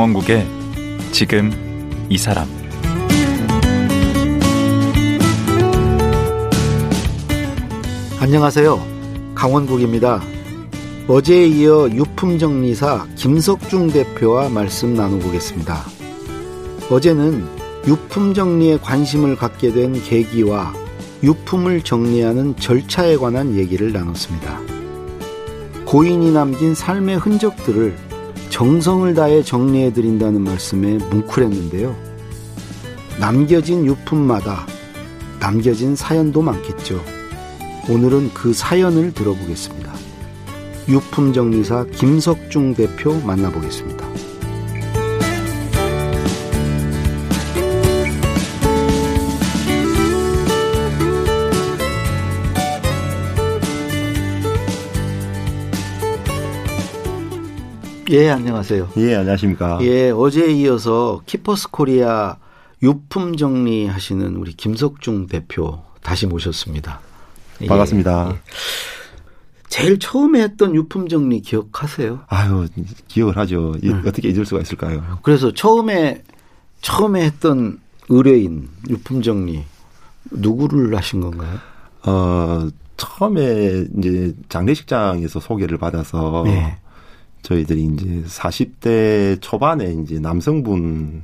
강원국의 지금 이 사람 안녕하세요. 강원국입니다. 어제에 이어 유품정리사 김석중 대표와 말씀 나눠보겠습니다. 어제는 유품정리에 관심을 갖게 된 계기와 유품을 정리하는 절차에 관한 얘기를 나눴습니다. 고인이 남긴 삶의 흔적들을 정성을 다해 정리해 드린다는 말씀에 뭉클했는데요. 남겨진 유품마다 남겨진 사연도 많겠죠. 오늘은 그 사연을 들어보겠습니다. 유품 정리사 김석중 대표 만나보겠습니다. 예, 안녕하세요. 예, 안녕하십니까. 예, 어제에 이어서 키퍼스 코리아 유품 정리하시는 우리 김석중 대표 다시 모셨습니다. 반갑습니다. 예, 예. 제일 처음에 했던 유품 정리 기억하세요? 아유, 기억을 하죠. 음. 어떻게 잊을 수가 있을까요? 그래서 처음에 처음에 했던 의뢰인 유품 정리 누구를 하신 건가요? 어, 처음에 이제 장례식장에서 소개를 받아서 네. 저희들이 이제 40대 초반에 이제 남성분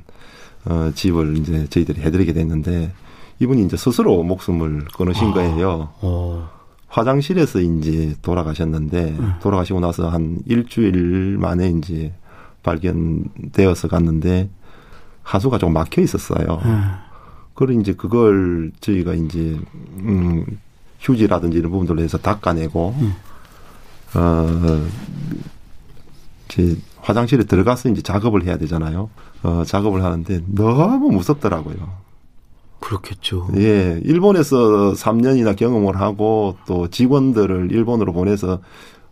어 집을 이제 저희들이 해드리게 됐는데 이분이 이제 스스로 목숨을 끊으신 아, 거예요. 어. 화장실에서 이제 돌아가셨는데 음. 돌아가시고 나서 한 일주일 만에 이제 발견되어서 갔는데 하수가 좀 막혀 있었어요. 음. 그걸 이제 그걸 저희가 이제 음 휴지라든지 이런 부분들로 해서 닦아내고 음. 어 이제 화장실에 들어가서 이제 작업을 해야 되잖아요. 어, 작업을 하는데 너무 무섭더라고요. 그렇겠죠. 예. 일본에서 3년이나 경험을 하고 또 직원들을 일본으로 보내서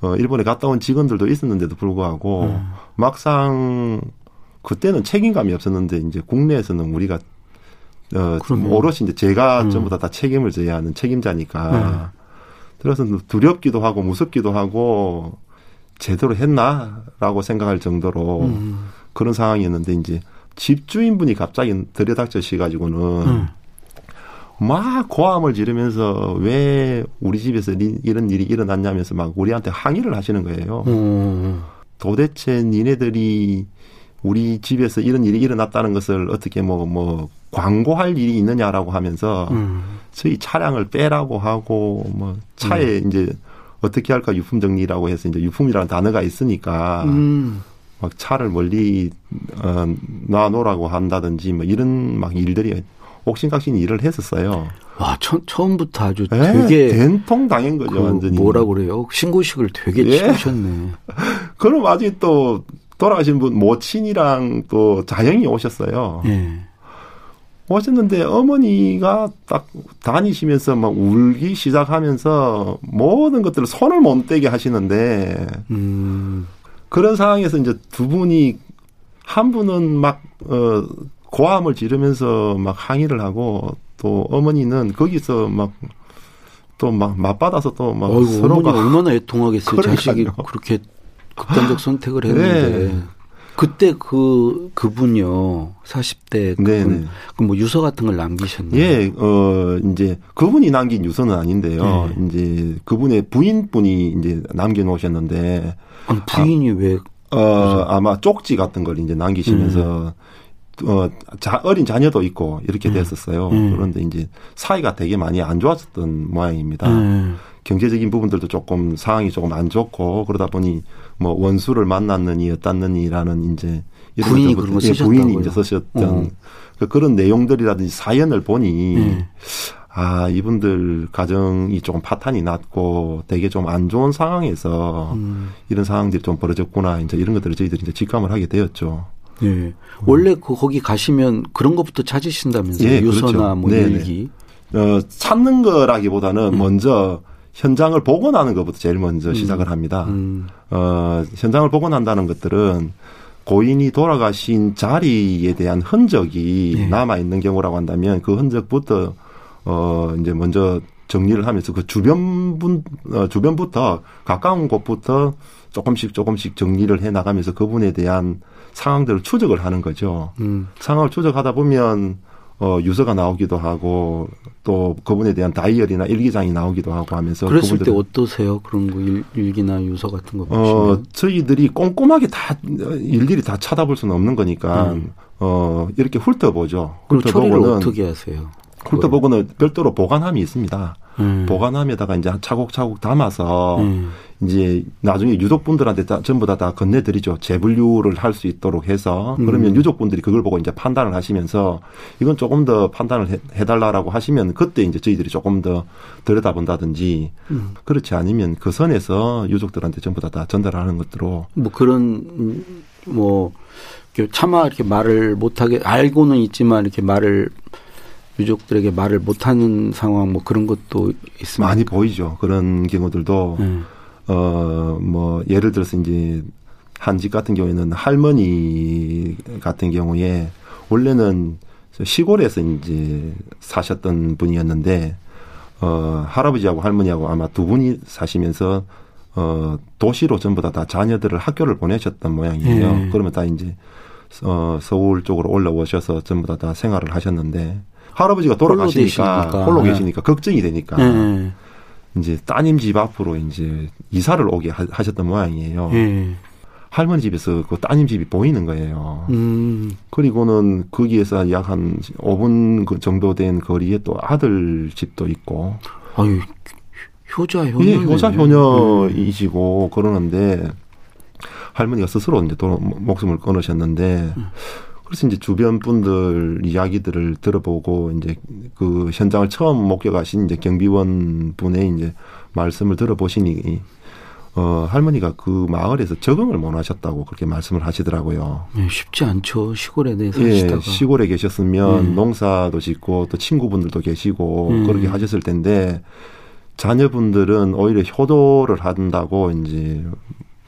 어, 일본에 갔다 온 직원들도 있었는데도 불구하고 음. 막상 그때는 책임감이 없었는데 이제 국내에서는 우리가 어, 오롯이 이제 제가 음. 전부 다, 다 책임을 져야 하는 책임자니까. 음. 그래서 두렵기도 하고 무섭기도 하고 제대로 했나라고 생각할 정도로 음. 그런 상황이었는데 이제 집주인분이 갑자기 들여닥쳐시 가지고는 음. 막 고함을 지르면서 왜 우리 집에서 이런 일이 일어났냐면서 막 우리한테 항의를 하시는 거예요. 음. 도대체 니네들이 우리 집에서 이런 일이 일어났다는 것을 어떻게 뭐뭐 뭐 광고할 일이 있느냐라고 하면서 음. 저희 차량을 빼라고 하고 뭐 차에 음. 이제 어떻게 할까 유품 정리라고 해서 이제 유품이라는 단어가 있으니까 음. 막 차를 멀리 어, 놔놓으라고 한다든지 뭐 이런 막 일들이 옥신각신 일을 했었어요. 와, 처, 음부터 아주 네, 되게 된통 당한 거죠, 그 완전히. 뭐라 그래요? 신고식을 되게 예. 치르셨네. 그럼 아직 또 돌아가신 분 모친이랑 또 자영이 오셨어요. 예. 오셨는데 어머니가 딱 다니시면서 막 울기 시작하면서 모든 것들을 손을 못 떼게 하시는데 음. 그런 상황에서 이제 두 분이 한 분은 막 어, 고함을 지르면서 막 항의를 하고 또 어머니는 거기서 막 또 막 맞받아서 또막 서로가 얼마나 애통하겠어요. 자식이 그렇게 극단적 선택을 했는데. 네. 그때 그 그분요 40대 그분 그뭐 유서 같은 걸 남기셨나요? 예, 어 이제 그분이 남긴 유서는 아닌데요. 네. 이제 그분의 부인분이 이제 남겨 놓으셨는데 아니, 부인이 아, 왜? 어 아마 쪽지 같은 걸 이제 남기시면서 음. 어 자, 어린 자녀도 있고 이렇게 음. 됐었어요. 음. 그런데 이제 사이가 되게 많이 안 좋았었던 모양입니다. 음. 경제적인 부분들도 조금 상황이 조금 안 좋고 그러다 보니 뭐 원수를 만났느니 어떻느니라는 이제 이런 부인이 그런 거 예, 부인이 이제 쓰셨던 어. 그 그런 내용들이라든지 사연을 보니 음. 아 이분들 가정이 조금 파탄이 났고 되게 좀 안 좋은 상황에서 음. 이런 상황들이 좀 벌어졌구나 이제 이런 것들을 저희들이 이제 직감을 하게 되었죠. 예. 음. 원래 그 거기 가시면 그런 것부터 찾으신다면서요? 예, 유서나 그렇죠. 뭐 네네. 일기. 어, 찾는 거라기보다는 음. 먼저 현장을 복원하는 것부터 제일 먼저 음. 시작을 합니다. 음. 어, 현장을 복원한다는 것들은 고인이 돌아가신 자리에 대한 흔적이 네. 남아 있는 경우라고 한다면 그 흔적부터 어 이제 먼저 정리를 하면서 그 주변 분, 어, 주변부터 가까운 곳부터 조금씩 조금씩 정리를 해 나가면서 그분에 대한 상황들을 추적을 하는 거죠. 음. 상황을 추적하다 보면 어, 유서가 나오기도 하고 또 그분에 대한 다이어리나 일기장이 나오기도 하고 하면서 그랬을 때 어떠세요? 그런 거 일, 기나 유서 같은 거 보시면 어, 저희들이 꼼꼼하게 다 일일이 다 찾아볼 수는 없는 거니까 음. 어, 이렇게 훑어보죠. 훑어보고는 어떻게 하세요? 훑어보고는 별도로 보관함이 있습니다. 음. 보관함에다가 이제 차곡차곡 담아서 음. 이제 나중에 유족분들한테 다, 전부 다, 다 건네드리죠. 재분류를 할 수 있도록 해서 그러면 음. 유족분들이 그걸 보고 이제 판단을 하시면서 이건 조금 더 판단을 해, 해달라라고 하시면 그때 이제 저희들이 조금 더 들여다본다든지 음. 그렇지 않으면 그 선에서 유족들한테 전부 다, 다 전달하는 것으로 뭐 그런 뭐 차마 이렇게 말을 못하게 알고는 있지만 이렇게 말을 유족들에게 말을 못하는 상황 뭐 그런 것도 있습니다. 많이 보이죠. 그런 경우들도 네. 어 뭐 예를 들어서 이제 한 집 같은 경우에는 할머니 같은 경우에 원래는 시골에서 이제 사셨던 분이었는데 어 할아버지하고 할머니하고 아마 두 분이 사시면서 어 도시로 전부 다, 다 자녀들을 학교를 보내셨던 모양이에요. 네. 그러면 다 이제 어 서울 쪽으로 올라오셔서 전부 다, 다 생활을 하셨는데 할아버지가 돌아가시니까 홀로, 홀로 계시니까 네. 걱정이 되니까 네. 이제 따님 집 앞으로 이제 이사를 오게 하 셨던 모양이에요. 네. 할머니 집에서 그 따님 집이 보이는 거예요. 음. 그리고는 거기에서 약 한 5분 그 정도 된 거리에 또 아들 집도 있고. 아유, 효자 효녀. 예, 효자 효녀이시고 음. 그러는데 할머니가 스스로 이제 또 목숨을 끊으셨는데 음. 그래서 이제 주변 분들 이야기들을 들어보고 이제 그 현장을 처음 목격하신 이제 경비원 분의 이제 말씀을 들어보시니 어, 할머니가 그 마을에서 적응을 못 하셨다고 그렇게 말씀을 하시더라고요. 네, 쉽지 않죠. 시골에 대해서 예, 시골에 계셨으면 네. 농사도 짓고 또 친구분들도 계시고 네. 그렇게 하셨을 텐데 자녀분들은 오히려 효도를 한다고 이제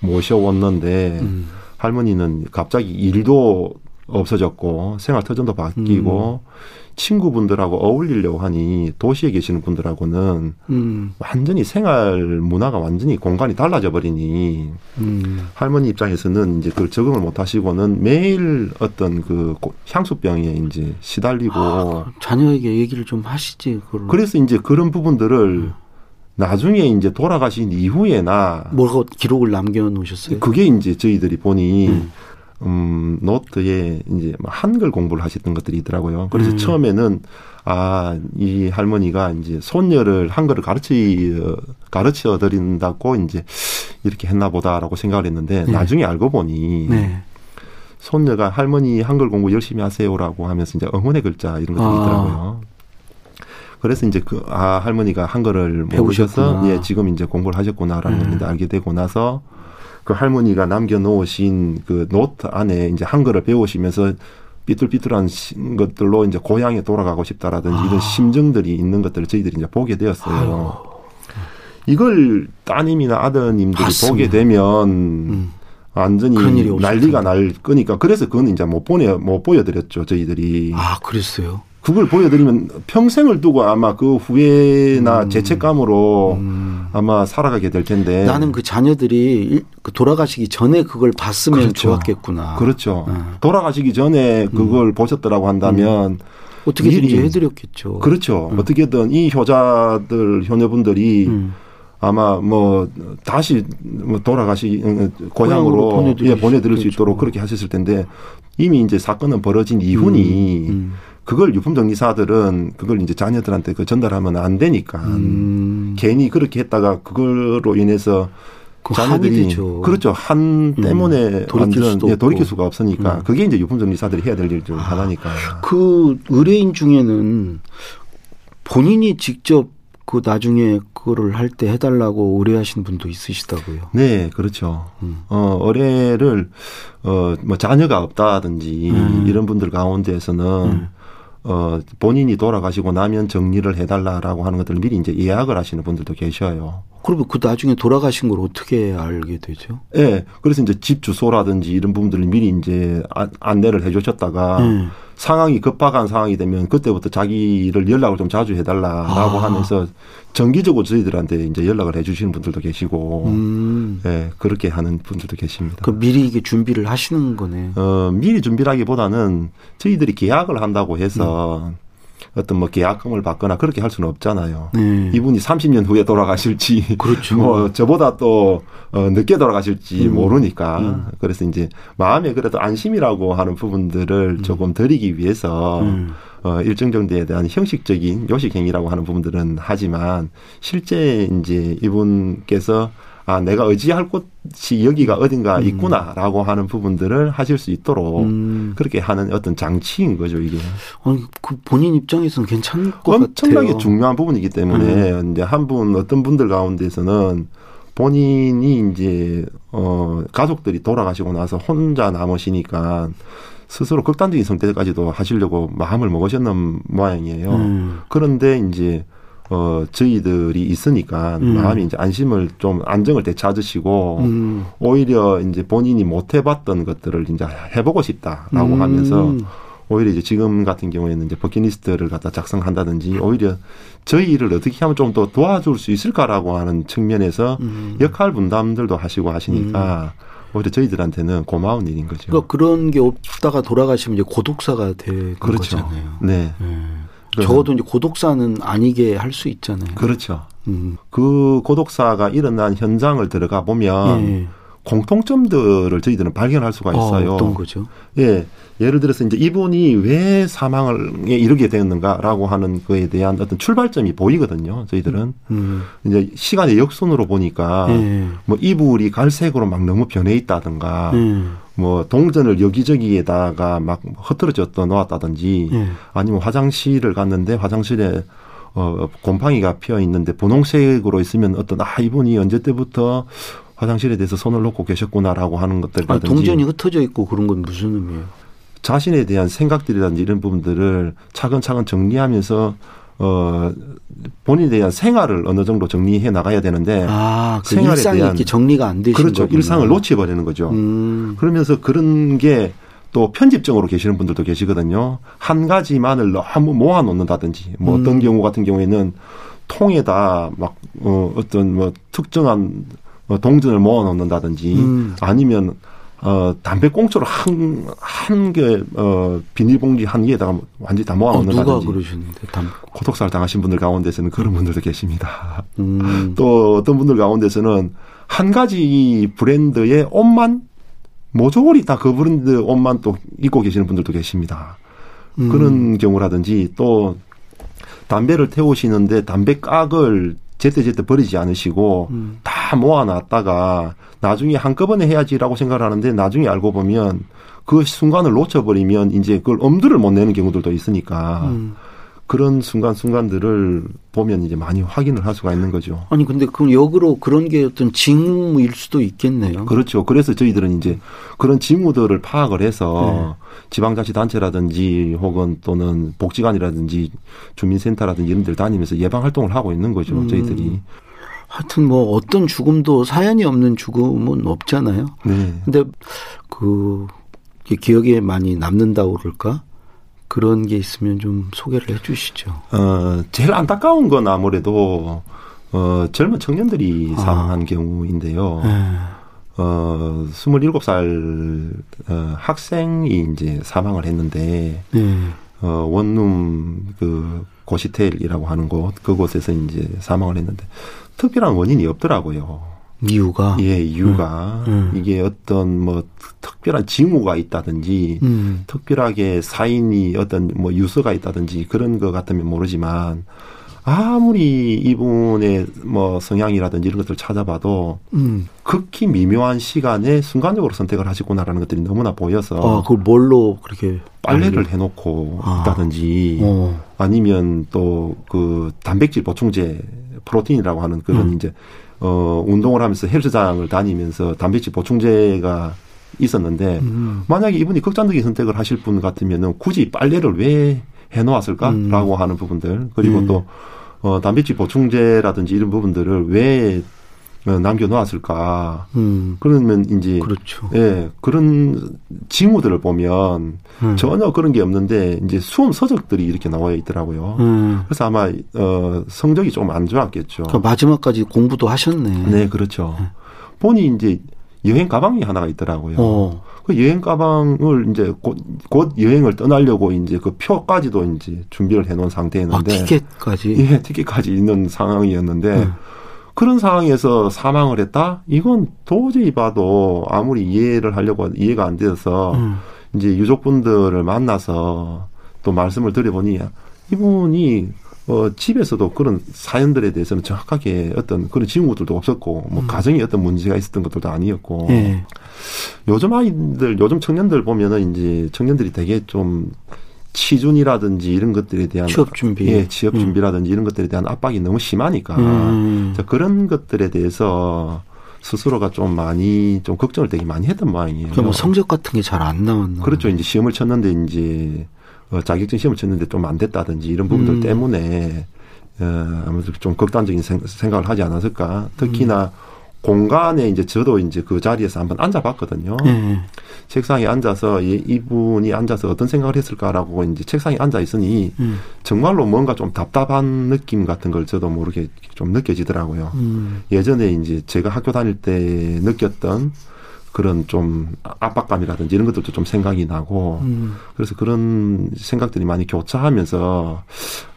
모셔왔는데 음. 할머니는 갑자기 일도 없어졌고 생활 터전도 바뀌고 음. 친구분들하고 어울리려고 하니 도시에 계시는 분들하고는 음. 완전히 생활 문화가 완전히 공간이 달라져 버리니 음. 할머니 입장에서는 이제 그걸 적응을 못 하시고는 매일 어떤 그 향수병에 이제 시달리고 아, 자녀에게 얘기를 좀 하시지 그걸. 그래서 이제 그런 부분들을 음. 나중에 이제 돌아가신 이후에나 뭐가 기록을 남겨 놓으셨어요? 그게 이제 저희들이 보니 음. 음, 노트에 이제 뭐 한글 공부를 하셨던 것들이 있더라고요. 그래서 음. 처음에는 아, 이 할머니가 이제 손녀를 한글을 가르치, 가르쳐 드린다고 이제 이렇게 했나 보다라고 생각을 했는데 네. 나중에 알고 보니 네. 손녀가 할머니 한글 공부 열심히 하세요라고 하면서 이제 응원의 글자 이런 것들이 아. 있더라고요. 그래서 이제 그, 아, 할머니가 한글을 모르셔서 예, 지금 이제 공부를 하셨구나라는 음. 걸 알게 되고 나서 그 할머니가 남겨놓으신 그 노트 안에 이제 한글을 배우시면서 삐뚤삐뚤한 것들로 이제 고향에 돌아가고 싶다라든지 아. 이런 심정들이 있는 것들을 저희들이 이제 보게 되었어요. 아유. 이걸 따님이나 아드님들이 맞습니다. 보게 되면 음. 완전히 난리가 날 거니까 그래서 그건 이제 못 보내 못 보여드렸죠 저희들이. 아 그랬어요. 그걸 보여드리면 평생을 두고 아마 그 후회나 음. 죄책감으로 음. 아마 살아가게 될 텐데. 나는 그 자녀들이 그 돌아가시기 전에 그걸 봤으면 그렇죠. 좋았겠구나. 그렇죠. 네. 돌아가시기 전에 그걸 음. 보셨더라고 한다면 음. 어떻게든지 해드렸겠죠. 그렇죠. 음. 어떻게든 이 효자들 효녀분들이 음. 아마 뭐 다시 뭐 돌아가시 고향으로, 보내드릴, 예, 보내드릴 수 있도록 그렇게 하셨을 텐데 이미 이제 사건은 벌어진 이후니 음, 그걸 유품 정리사들은 그걸 이제 자녀들한테 그 전달하면 안 되니까 음. 괜히 그렇게 했다가 그걸로 인해서 그 자녀들이 그렇죠 한 음. 때문에 음. 돌이킬, 수도 예, 돌이킬 수가 없으니까 음. 그게 이제 유품 정리사들이 해야 될 일 중 하나니까 그 의뢰인 중에는 본인이 직접 그 나중에 그거를 할 때 해달라고 의뢰하신 분도 있으시다고요. 네, 그렇죠. 음. 어, 의뢰를 어, 뭐 자녀가 없다든지 음. 이런 분들 가운데에서는 음. 어, 본인이 돌아가시고 나면 정리를 해달라라고 하는 것들을 미리 이제 예약을 하시는 분들도 계셔요. 그러면 그 나중에 돌아가신 걸 어떻게 알게 되죠? 예. 네, 그래서 이제 집 주소라든지 이런 부분들을 미리 이제 안내를 해 주셨다가 음. 상황이 급박한 상황이 되면 그때부터 자기를 연락을 좀 자주 해달라라고 아. 하면서 정기적으로 저희들한테 이제 연락을 해주시는 분들도 계시고, 음. 예, 그렇게 하는 분들도 계십니다. 그 미리 이게 준비를 하시는 거네. 어, 미리 준비라기보다는 저희들이 계약을 한다고 해서 음. 어떤 뭐 계약금을 받거나 그렇게 할 수는 없잖아요. 네. 이분이 30년 후에 돌아가실지, 그렇죠. 뭐 저보다 또 어, 늦게 돌아가실지 음. 모르니까 음. 그래서 이제 마음에 그래도 안심이라고 하는 부분들을 음. 조금 드리기 위해서 음. 어, 일정 정도에 대한 형식적인 요식 행위라고 하는 부분들은 하지만 실제 이제 이분께서 아, 내가 의지할 곳이 여기가 어딘가 음. 있구나라고 하는 부분들을 하실 수 있도록 음. 그렇게 하는 어떤 장치인 거죠, 이게. 아니, 그 본인 입장에서는 괜찮을 것 엄청나게 같아요. 중요한 부분이기 때문에 음. 이제 한 분 어떤 분들 가운데서는 본인이 이제 어 가족들이 돌아가시고 나서 혼자 남으시니까 스스로 극단적인 선택까지도 하시려고 마음을 먹으셨는 모양이에요. 음. 그런데 이제 어, 저희들이 있으니까 음. 마음이 이제 안심을 좀 안정을 되찾으시고 음. 오히려 이제 본인이 못 해봤던 것들을 이제 해보고 싶다라고 음. 하면서 오히려 이제 지금 같은 경우에는 이제 버킷리스트를 갖다 작성한다든지 오히려 저희 일을 어떻게 하면 좀 더 도와줄 수 있을까라고 하는 측면에서 음. 역할 분담들도 하시고 하시니까 음. 오히려 저희들한테는 고마운 일인 거죠. 그러니까 그런 게 없다가 돌아가시면 이제 고독사가 되는 그렇죠. 거잖아요. 네. 음. 적어도 이제 고독사는 아니게 할 수 있잖아요. 그렇죠. 음. 그 고독사가 일어난 현장을 들어가 보면 예. 공통점들을 저희들은 발견할 수가 어, 있어요. 어, 어떤 거죠? 예. 예를 들어서 이제 이분이 왜 사망에 이르게 되었는가라고 하는 거에 대한 어떤 출발점이 보이거든요. 저희들은 음. 이제 시간의 역순으로 보니까 예. 뭐 이불이 갈색으로 막 너무 변해 있다든가 예. 뭐 동전을 여기저기에다가 막 흐트러졌다 놓았다든지 예. 아니면 화장실을 갔는데 화장실에 어 곰팡이가 피어 있는데 분홍색으로 있으면 어떤 아 이분이 언제 때부터 화장실에 대해서 손을 놓고 계셨구나라고 하는 것들이라든지 동전이 흩어져 있고 그런 건 무슨 의미예요? 자신에 대한 생각들이라든지 이런 부분들을 차근차근 정리하면서 어 본인에 대한 생활을 어느 정도 정리해 나가야 되는데 아, 그 생활에 일상이 대한 정리가 안 되신 그렇죠 거구나. 일상을 놓치버리는 거죠. 음. 그러면서 그런 게 또 편집증으로 계시는 분들도 계시거든요. 한 가지만을 너무 모아놓는다든지 뭐 음. 어떤 경우 같은 경우에는 통에다 막 어, 어떤 뭐 특정한 뭐 동전을 모아놓는다든지 음. 아니면 어, 담배 꽁초를 한, 한 개, 어, 비닐봉지 한 개에다가 완전히 다 모아 놓는다든지. 어, 누가 그러시는데, 담... 고독사를 당하신 분들 가운데서는 그런 분들도 계십니다. 음. 또 어떤 분들 가운데서는 한 가지 브랜드의 옷만, 모조리 다 그 브랜드 옷만 또 입고 계시는 분들도 계십니다. 음. 그런 경우라든지 또 담배를 태우시는데 담배 깍을 제때제때 버리지 않으시고 음. 다 모아놨다가 나중에 한꺼번에 해야지라고 생각을 하는데 나중에 알고 보면 그 순간을 놓쳐버리면 이제 그걸 엄두를 못 내는 경우들도 있으니까 음. 그런 순간순간들을 보면 이제 많이 확인을 할 수가 있는 거죠. 아니 근데 그럼 역으로 그런 게 어떤 징후일 수도 있겠네요. 그렇죠. 그래서 저희들은 이제 그런 징후들을 파악을 해서 네. 지방자치단체라든지 혹은 또는 복지관이라든지 주민센터라든지 이런 데를 다니면서 예방 활동을 하고 있는 거죠. 음. 저희들이. 하여튼 뭐 어떤 죽음도 사연이 없는 죽음은 없잖아요. 네. 근데 그 기억에 많이 남는다고 그럴까? 그런 게 있으면 좀 소개를 해 주시죠. 어, 제일 안타까운 건 아무래도 어, 젊은 청년들이 아. 사망한 경우인데요. 네. 어, 27살 어, 학생이 이제 사망을 했는데 네. 어, 원룸 그 고시텔이라고 하는 곳 그곳에서 이제 사망을 했는데 특별한 원인이 없더라고요. 이유가 예 이유가 음, 음. 이게 어떤 뭐 특별한 징후가 있다든지 음. 특별하게 사인이 어떤 뭐 유서가 있다든지 그런 것 같으면 모르지만 아무리 이분의 뭐 성향이라든지 이런 것들을 찾아봐도 음. 극히 미묘한 시간에 순간적으로 선택을 하시구나라는 것들이 너무나 보여서 아, 그걸 뭘로 그렇게 빨래를 해놓고 아. 있다든지 어. 아니면 또 그 단백질 보충제 프로틴이라고 하는 그런 음. 이제 어, 운동을 하면서 헬스장을 다니면서 단백질 보충제가 있었는데 음. 만약에 이분이 극단적인 선택을 하실 분 같으면은 굳이 빨래를 왜 해놓았을까라고 음. 하는 부분들 그리고 음. 또 어, 단백질 보충제라든지 이런 부분들을 왜 어, 남겨놓았을까. 음. 그러면 이제 그렇죠. 예 그런 징후들을 보면 음. 전혀 그런 게 없는데 이제 수험 서적들이 이렇게 나와 있더라고요. 음. 그래서 아마 어 성적이 좀 안 좋았겠죠. 그러니까 마지막까지 공부도 하셨네. 네, 그렇죠. 네. 보니 이제 여행 가방이 하나가 있더라고요. 어. 그 여행 가방을 이제 곧, 곧 여행을 떠나려고 이제 그 표까지도 이제 준비를 해놓은 상태였는데. 아, 티켓까지? 예, 티켓까지 있는 상황이었는데. 음. 그런 상황에서 사망을 했다? 이건 도저히 봐도 아무리 이해를 하려고 이해가 안 되어서 음. 이제 유족분들을 만나서 또 말씀을 드려보니 이분이 어, 집에서도 그런 사연들에 대해서는 정확하게 어떤 그런 징후들도 없었고, 뭐, 음. 가정에 어떤 문제가 있었던 것들도 아니었고, 네. 요즘 아이들, 요즘 청년들 보면은 이제 청년들이 되게 좀 취준이라든지 이런 것들에 대한 취업 준비, 예, 취업 음. 준비라든지 음. 이런 것들에 대한 압박이 너무 심하니까 음. 그런 것들에 대해서 스스로가 좀 많이 좀 걱정을 되게 많이 했던 모양이에요. 뭐 성적 같은 게 잘 안 나왔나? 그렇죠. 이제 시험을 쳤는데 이제 어, 자격증 시험을 쳤는데 좀 안 됐다든지 이런 부분들 음. 때문에 어, 아무래도 좀 극단적인 생 각을 하지 않았을까. 특히나 음. 공간에 이제 저도 이제 그 자리에서 한번 앉아봤거든요. 네. 책상에 앉아서 이분이 앉아서 어떤 생각을 했을까라고 이제 책상에 앉아 있으니 음. 정말로 뭔가 좀 답답한 느낌 같은 걸 저도 모르게 좀 느껴지더라고요. 음. 예전에 이제 제가 학교 다닐 때 느꼈던 그런 좀 압박감이라든지 이런 것들도 좀 생각이 나고 음. 그래서 그런 생각들이 많이 교차하면서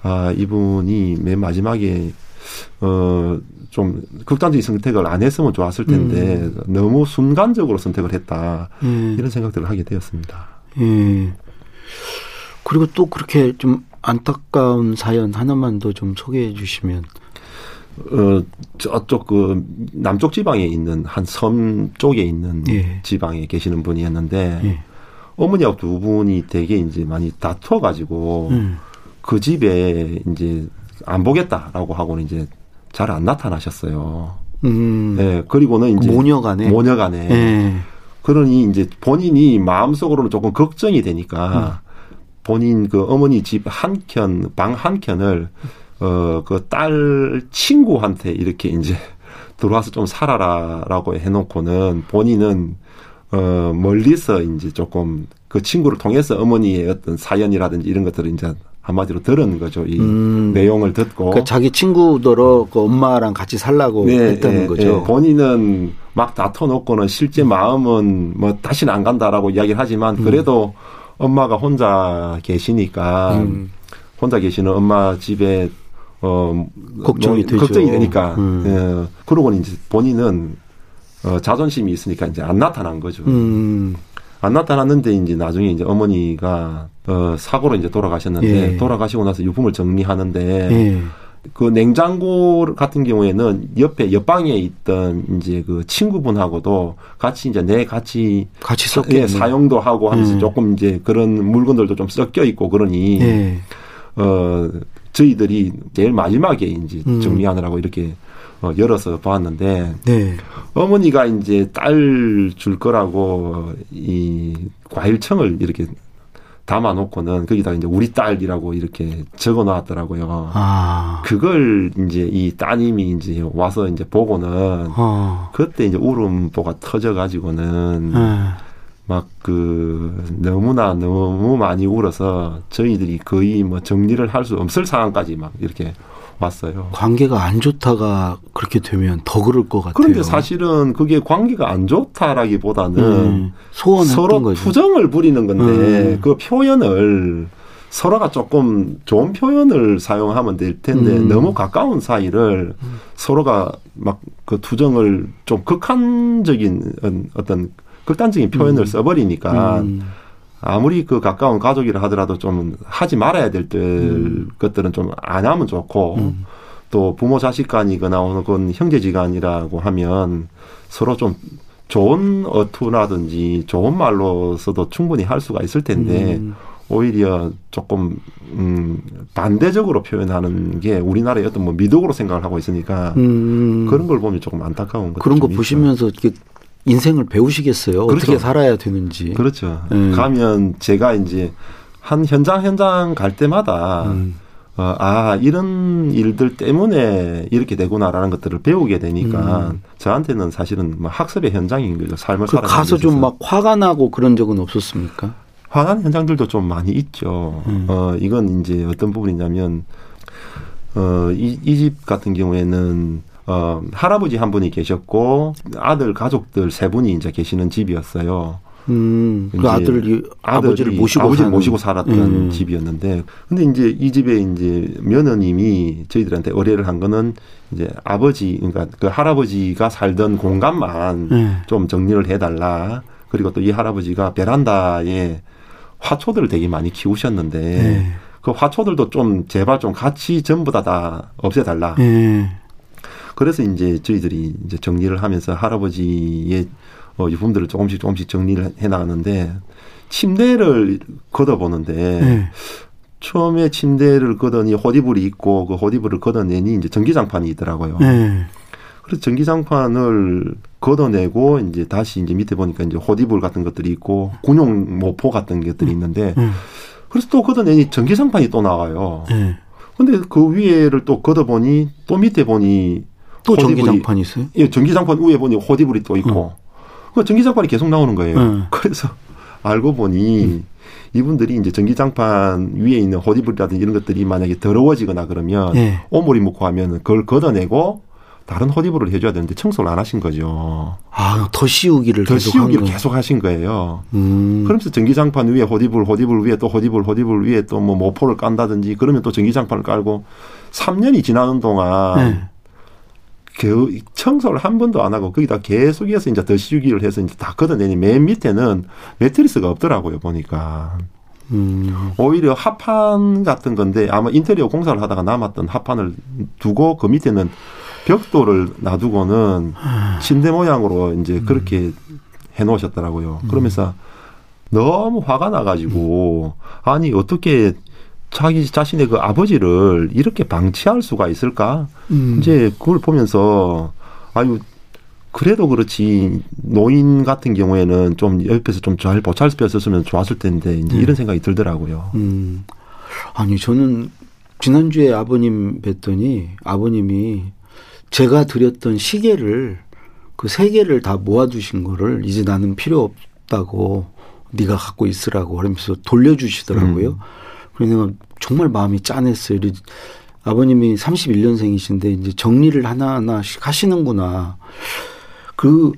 아 이분이 맨 마지막에 어 좀 극단적인 선택을 안 했으면 좋았을 텐데 음. 너무 순간적으로 선택을 했다 음. 이런 생각들을 하게 되었습니다. 예. 그리고 또 그렇게 좀 안타까운 사연 하나만 더 좀 소개해 주시면. 어, 저쪽 그 남쪽 지방에 있는 한 섬 쪽에 있는 예. 지방에 계시는 분이었는데 예. 어머니하고 두 분이 되게 이제 많이 다투어 가지고 음. 그 집에 이제 안 보겠다라고 하고는 이제 잘 안 나타나셨어요. 음. 네, 그리고는 이제 모녀간에 모녀간에 네. 그러니 이제 본인이 마음속으로는 조금 걱정이 되니까 음. 본인 그 어머니 집 한 켠 방 한 켠을 어 그 딸 친구한테 이렇게 이제 들어와서 좀 살아라라고 해놓고는 본인은 어 멀리서 이제 조금 그 친구를 통해서 어머니의 어떤 사연이라든지 이런 것들을 이제 한마디로 들은 거죠. 이 음. 내용을 듣고. 그러니까 자기 친구들어 그 엄마랑 같이 살라고 네, 했다는 네, 거죠. 네. 본인은 막 다퉈놓고는 실제 마음은 뭐 다시는 안 간다라고 이야기를 하지만 음. 그래도 음. 엄마가 혼자 계시니까 음. 혼자 계시는 엄마 집에 어 걱정이 뭐, 되죠. 걱정이 되니까. 음. 예. 그러고 이제 본인은 어 자존심이 있으니까 이제 안 나타난 거죠. 음. 안 나타났는데 이제 나중에 이제 어머니가 어 사고로 이제 돌아가셨는데 예. 돌아가시고 나서 유품을 정리하는데 예. 그 냉장고 같은 경우에는 옆에 옆방에 있던 이제 그 친구분하고도 같이 이제 내 같이 같이 섞여 예, 사용도 하고 하면서 예. 조금 이제 그런 물건들도 좀 섞여 있고 그러니 예. 어 저희들이 제일 마지막에 이제 음. 정리하느라고 이렇게 어, 열어서 보았는데 네. 어머니가 이제 딸 줄 거라고 이 과일청을 이렇게 담아놓고는 거기다 이제 우리 딸이라고 이렇게 적어 놨더라고요. 아. 그걸 이제 이 따님이 이제 와서 이제 보고는 어. 그때 이제 울음보가 터져가지고는 아. 막 그 너무나 너무 많이 울어서 저희들이 거의 뭐 정리를 할 수 없을 상황까지 막 이렇게 왔어요. 관계가 안 좋다가 그렇게 되면 더 그럴 것 같아요. 그런데 사실은 그게 관계가 안 좋다라기보다는 음, 서로 거죠. 투정을 부리는 건데 음. 그 표현을 서로가 조금 좋은 표현을 사용하면 될 텐데 음. 너무 가까운 사이를 음. 서로가 막 그 투정을 좀 극한적인 어떤 극단적인 표현을 음. 써버리니까 음. 아무리 그 가까운 가족이라 하더라도 좀 하지 말아야 될 음. 것들은 좀 안 하면 좋고 음. 또 부모 자식 간이거나 혹은 형제지간이라고 하면 서로 좀 좋은 어투라든지 좋은 말로서도 충분히 할 수가 있을 텐데 음. 오히려 조금 음 반대적으로 표현하는 게 우리나라의 어떤 뭐 미덕으로 생각을 하고 있으니까 음. 그런 걸 보면 조금 안타까운 거 그런 거 보시면서 이렇게 인생을 배우시겠어요. 그렇죠. 어떻게 살아야 되는지. 그렇죠. 음. 가면 제가 이제 한 현장 현장 갈 때마다 음. 어, 아, 이런 일들 때문에 이렇게 되구나라는 것들을 배우게 되니까 음. 저한테는 사실은 뭐 학습의 현장인 거죠. 삶을 그 가서 좀 막 화가 나고 그런 적은 없었습니까? 화난 현장들도 좀 많이 있죠. 음. 어, 이건 이제 어떤 부분이냐면, 어, 이, 이집 같은 경우에는 어, 할아버지 한 분이 계셨고 아들 가족들 세 분이 이제 계시는 집이었어요. 음, 그 아들이 아버지를 모시고 아버지를 사는. 모시고 살았던 음. 집이었는데, 근데 이제 이 집에 이제 며느님이 저희들한테 의뢰를 한 거는 이제 아버지, 그러니까 그 할아버지가 살던 공간만 음. 좀 정리를 해달라. 그리고 또 이 할아버지가 베란다에 화초들을 되게 많이 키우셨는데, 네. 그 화초들도 좀 제발 좀 같이 전부 다 다 없애달라. 네. 그래서 이제 저희들이 이제 정리를 하면서 할아버지의 어, 유품들을 조금씩 조금씩 정리를 해 나가는데 침대를 걷어보는데 네. 처음에 침대를 걷더니 호디불이 있고 그 호디불을 걷어내니 이제 전기장판이 있더라고요. 네. 그래서 전기장판을 걷어내고 이제 다시 이제 밑에 보니까 이제 호디불 같은 것들이 있고 군용 모포 같은 것들이 있는데 네. 그래서 또 걷어내니 전기장판이 또 나와요. 네. 근데 그 위에를 또 걷어보니 또 밑에 보니 또 전기장판이 있어요? 예, 전기장판 위에 보니 호디불이 또 있고 어. 그 전기장판이 계속 나오는 거예요. 음. 그래서 알고 보니 음. 이분들이 이제 전기장판 위에 있는 호디불이라든지 이런 것들이 만약에 더러워지거나 그러면 네. 오물이 묻고 하면 그걸 걷어내고 다른 호디불을 해줘야 되는데 청소를 안 하신 거죠. 아, 더 씌우기를 더 계속 씌우기를 계속 하신 거예요. 음. 그러면서 전기장판 위에 호디불, 호디불 위에 또 호디불, 호디불 위에 또 뭐 모포를 깐다든지 그러면 또 전기장판을 깔고 3년이 지나는 동안 네. 그 청소를 한 번도 안 하고 거기다 계속해서 이제 더 씌우기를 해서 이제 다 걷어내니 맨 밑에는 매트리스가 없더라고요 보니까. 음. 오히려 합판 같은 건데 아마 인테리어 공사를 하다가 남았던 합판을 두고 그 밑에는 벽돌을 놔두고는 침대 모양으로 이제 그렇게 해 놓으셨더라고요. 그러면서 너무 화가 나가지고 아니 어떻게 자기 자신의 그 아버지를 이렇게 방치할 수가 있을까? 음. 이제 그걸 보면서 아유 그래도 그렇지 노인 같은 경우에는 좀 옆에서 좀 잘 보살폈었으면 좋았을 텐데 이제 음. 이런 생각이 들더라고요. 음. 아니 저는 지난주에 아버님 뵀더니 아버님이 제가 드렸던 시계를 그 세 개를 다 모아두신 거를 이제 나는 필요 없다고 네가 갖고 있으라고 그러면서 돌려주시더라고요. 음. 그래서 정말 마음이 짠했어요. 아버님이 31년생이신데 이제 정리를 하나하나씩 하시는구나. 그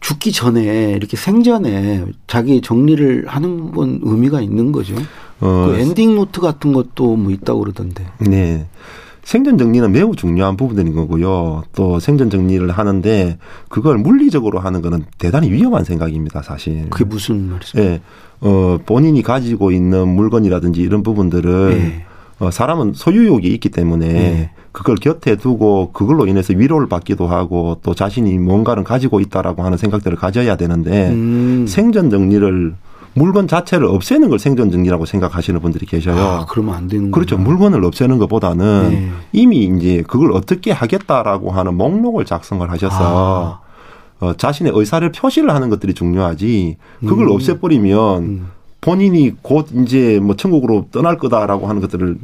죽기 전에 이렇게 생전에 자기 정리를 하는 건 의미가 있는 거죠. 어. 그 엔딩 노트 같은 것도 뭐 있다고 그러던데. 네. 생전 정리는 매우 중요한 부분인 거고요. 또 생전 정리를 하는데 그걸 물리적으로 하는 거는 대단히 위험한 생각입니다, 사실. 그게 무슨 말이죠? 예. 어, 본인이 가지고 있는 물건이라든지 이런 부분들을 네. 어, 사람은 소유욕이 있기 때문에 네. 그걸 곁에 두고 그걸로 인해서 위로를 받기도 하고 또 자신이 뭔가를 가지고 있다라고 하는 생각들을 가져야 되는데 음. 생전 정리를 물건 자체를 없애는 걸 생존 정리라고 생각하시는 분들이 계셔요. 아, 그러면 안 되는. 그렇죠. 물건을 없애는 것보다는 네. 이미 이제 그걸 어떻게 하겠다라고 하는 목록을 작성을 하셔서 아. 어, 자신의 의사를 표시를 하는 것들이 중요하지 그걸 음. 없애버리면 음. 본인이 곧 이제 뭐 천국으로 떠날 거다라고 하는 것들을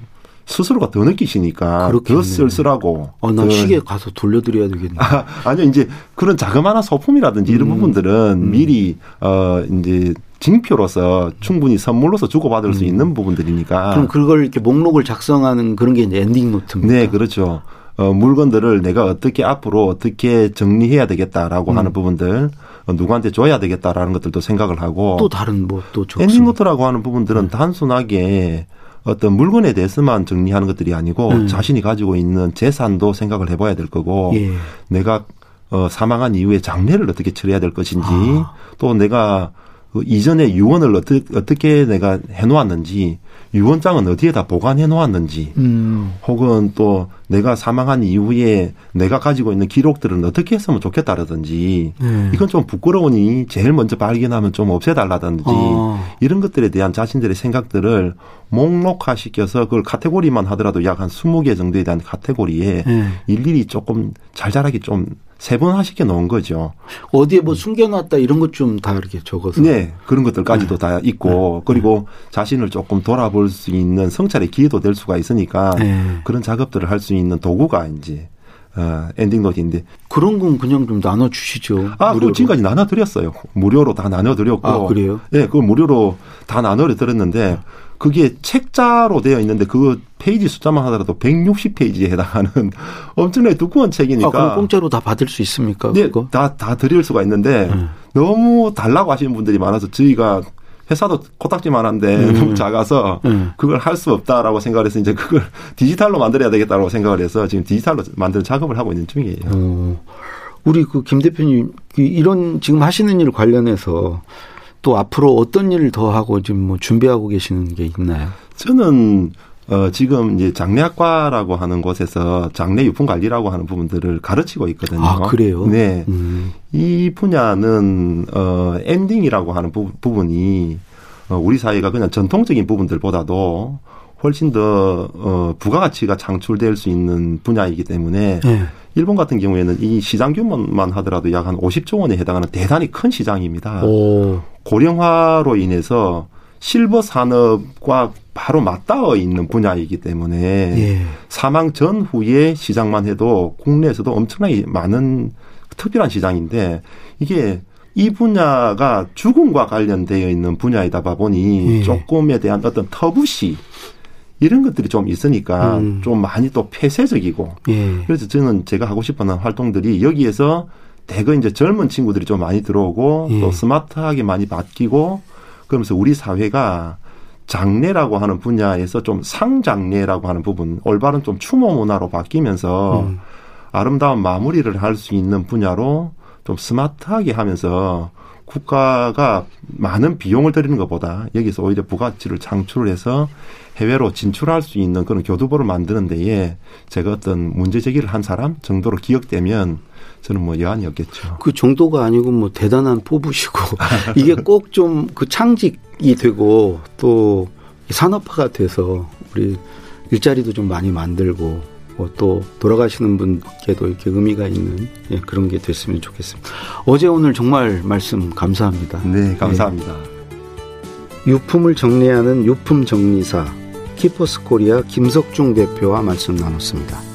스스로가 더 느끼시니까 그렇겠네. 더 쓸쓸하고. 아, 나 시계 가서 돌려드려야 되겠네. 아, 아니요, 이제 그런 자그마한 소품이라든지 이런 음. 부분들은 음. 미리 어 이제 징표로서 충분히 선물로서 주고받을 음. 수 있는 부분들이니까. 그럼 그걸 이렇게 목록을 작성하는 그런 게 이제 엔딩 노트입니다. 네, 그렇죠. 어, 물건들을 내가 어떻게 앞으로 어떻게 정리해야 되겠다라고 음. 하는 부분들 어, 누구한테 줘야 되겠다라는 것들도 생각을 하고 또 다른 뭐 또 엔딩 노트라고 하는 부분들은 음. 단순하게 어떤 물건에 대해서만 정리하는 것들이 아니고 음. 자신이 가지고 있는 재산도 생각을 해봐야 될 거고 예. 내가 어, 사망한 이후에 장례를 어떻게 처리해야 될 것인지 아. 또 내가 그 이전에 유언을 어떻게, 어떻게 내가 해놓았는지 유언장은 어디에다 보관해 놓았는지 음. 혹은 또 내가 사망한 이후에 내가 가지고 있는 기록들은 어떻게 했으면 좋겠다라든지 네. 이건 좀 부끄러우니 제일 먼저 발견하면 좀 없애달라든지 어. 이런 것들에 대한 자신들의 생각들을 목록화 시켜서 그걸 카테고리만 하더라도 약 한 스무 개 정도에 대한 카테고리에 네. 일일이 조금 잘 자라기 좀 세 번 하시게 놓은 거죠. 어디에 뭐 숨겨놨다 이런 것 좀 다 이렇게 적어서. 네. 그런 것들까지도 네. 다 있고, 네. 그리고 자신을 조금 돌아볼 수 있는 성찰의 기회도 될 수가 있으니까 네. 그런 작업들을 할 수 있는 도구가 이제 어, 엔딩 노트인데 그런 건 그냥 좀 나눠 주시죠. 아, 그 지금까지 나눠 드렸어요. 무료로 다 나눠 드렸고. 아, 그래요? 예, 네, 그걸 무료로 다 나눠 드렸는데 그게 책자로 되어 있는데 그 페이지 숫자만 하더라도 160페이지에 해당하는 엄청나게 두꺼운 책이니까. 아, 그럼 공짜로 다 받을 수 있습니까? 네, 다, 다 드릴 수가 있는데 음. 너무 달라고 하시는 분들이 많아서 저희가 회사도 코딱지만한데 음. 너무 작아서 음. 그걸 할 수 없다라고 생각을 해서 이제 그걸 디지털로 만들어야 되겠다고 생각을 해서 지금 디지털로 만드는 작업을 하고 있는 중이에요. 어. 우리 그 김 대표님 그 이런 지금 하시는 일 관련해서 또 앞으로 어떤 일을 더 하고 지금 뭐 준비하고 계시는 게 있나요? 저는 어, 지금 이제 장례학과라고 하는 곳에서 장례 유품 관리라고 하는 부분들을 가르치고 있거든요. 아, 그래요? 네. 음. 이 분야는, 어, 엔딩이라고 하는 부, 부분이, 어, 우리 사회가 그냥 전통적인 부분들보다도 훨씬 더, 어, 부가가치가 창출될 수 있는 분야이기 때문에, 네. 일본 같은 경우에는 이 시장 규모만 하더라도 약 한 50조 원에 해당하는 대단히 큰 시장입니다. 오. 고령화로 인해서 실버 산업과 바로 맞닿아 있는 분야이기 때문에 예. 사망 전후의 시장만 해도 국내에서도 엄청나게 많은 특별한 시장인데 이게 이 분야가 죽음과 관련되어 있는 분야이다 보니 예. 조금에 대한 어떤 터부시 이런 것들이 좀 있으니까 음. 좀 많이 또 폐쇄적이고 예. 그래서 저는 제가 하고 싶어하는 활동들이 여기에서 대거 이제 젊은 친구들이 좀 많이 들어오고 예. 또 스마트하게 많이 바뀌고 그러면서 우리 사회가 장례라고 하는 분야에서 좀 상장례라고 하는 부분, 올바른 좀 추모 문화로 바뀌면서 음. 아름다운 마무리를 할 수 있는 분야로 좀 스마트하게 하면서 국가가 많은 비용을 들이는 것보다 여기서 오히려 부가치를 창출을 해서 해외로 진출할 수 있는 그런 교두보를 만드는 데에 제가 어떤 문제 제기를 한 사람 정도로 기억되면 저는 뭐 여한이 없겠죠. 그 정도가 아니고 뭐 대단한 포부시고 이게 꼭 좀 그 창직이 되고 또 산업화가 돼서 우리 일자리도 좀 많이 만들고 뭐또 돌아가시는 분께도 이렇게 의미가 있는 예, 그런 게 됐으면 좋겠습니다. 어제 오늘 정말 말씀 감사합니다. 네, 감사합니다. 예. 유품을 정리하는 유품 정리사 키포스 코리아 김석중 대표와 말씀 나눴습니다.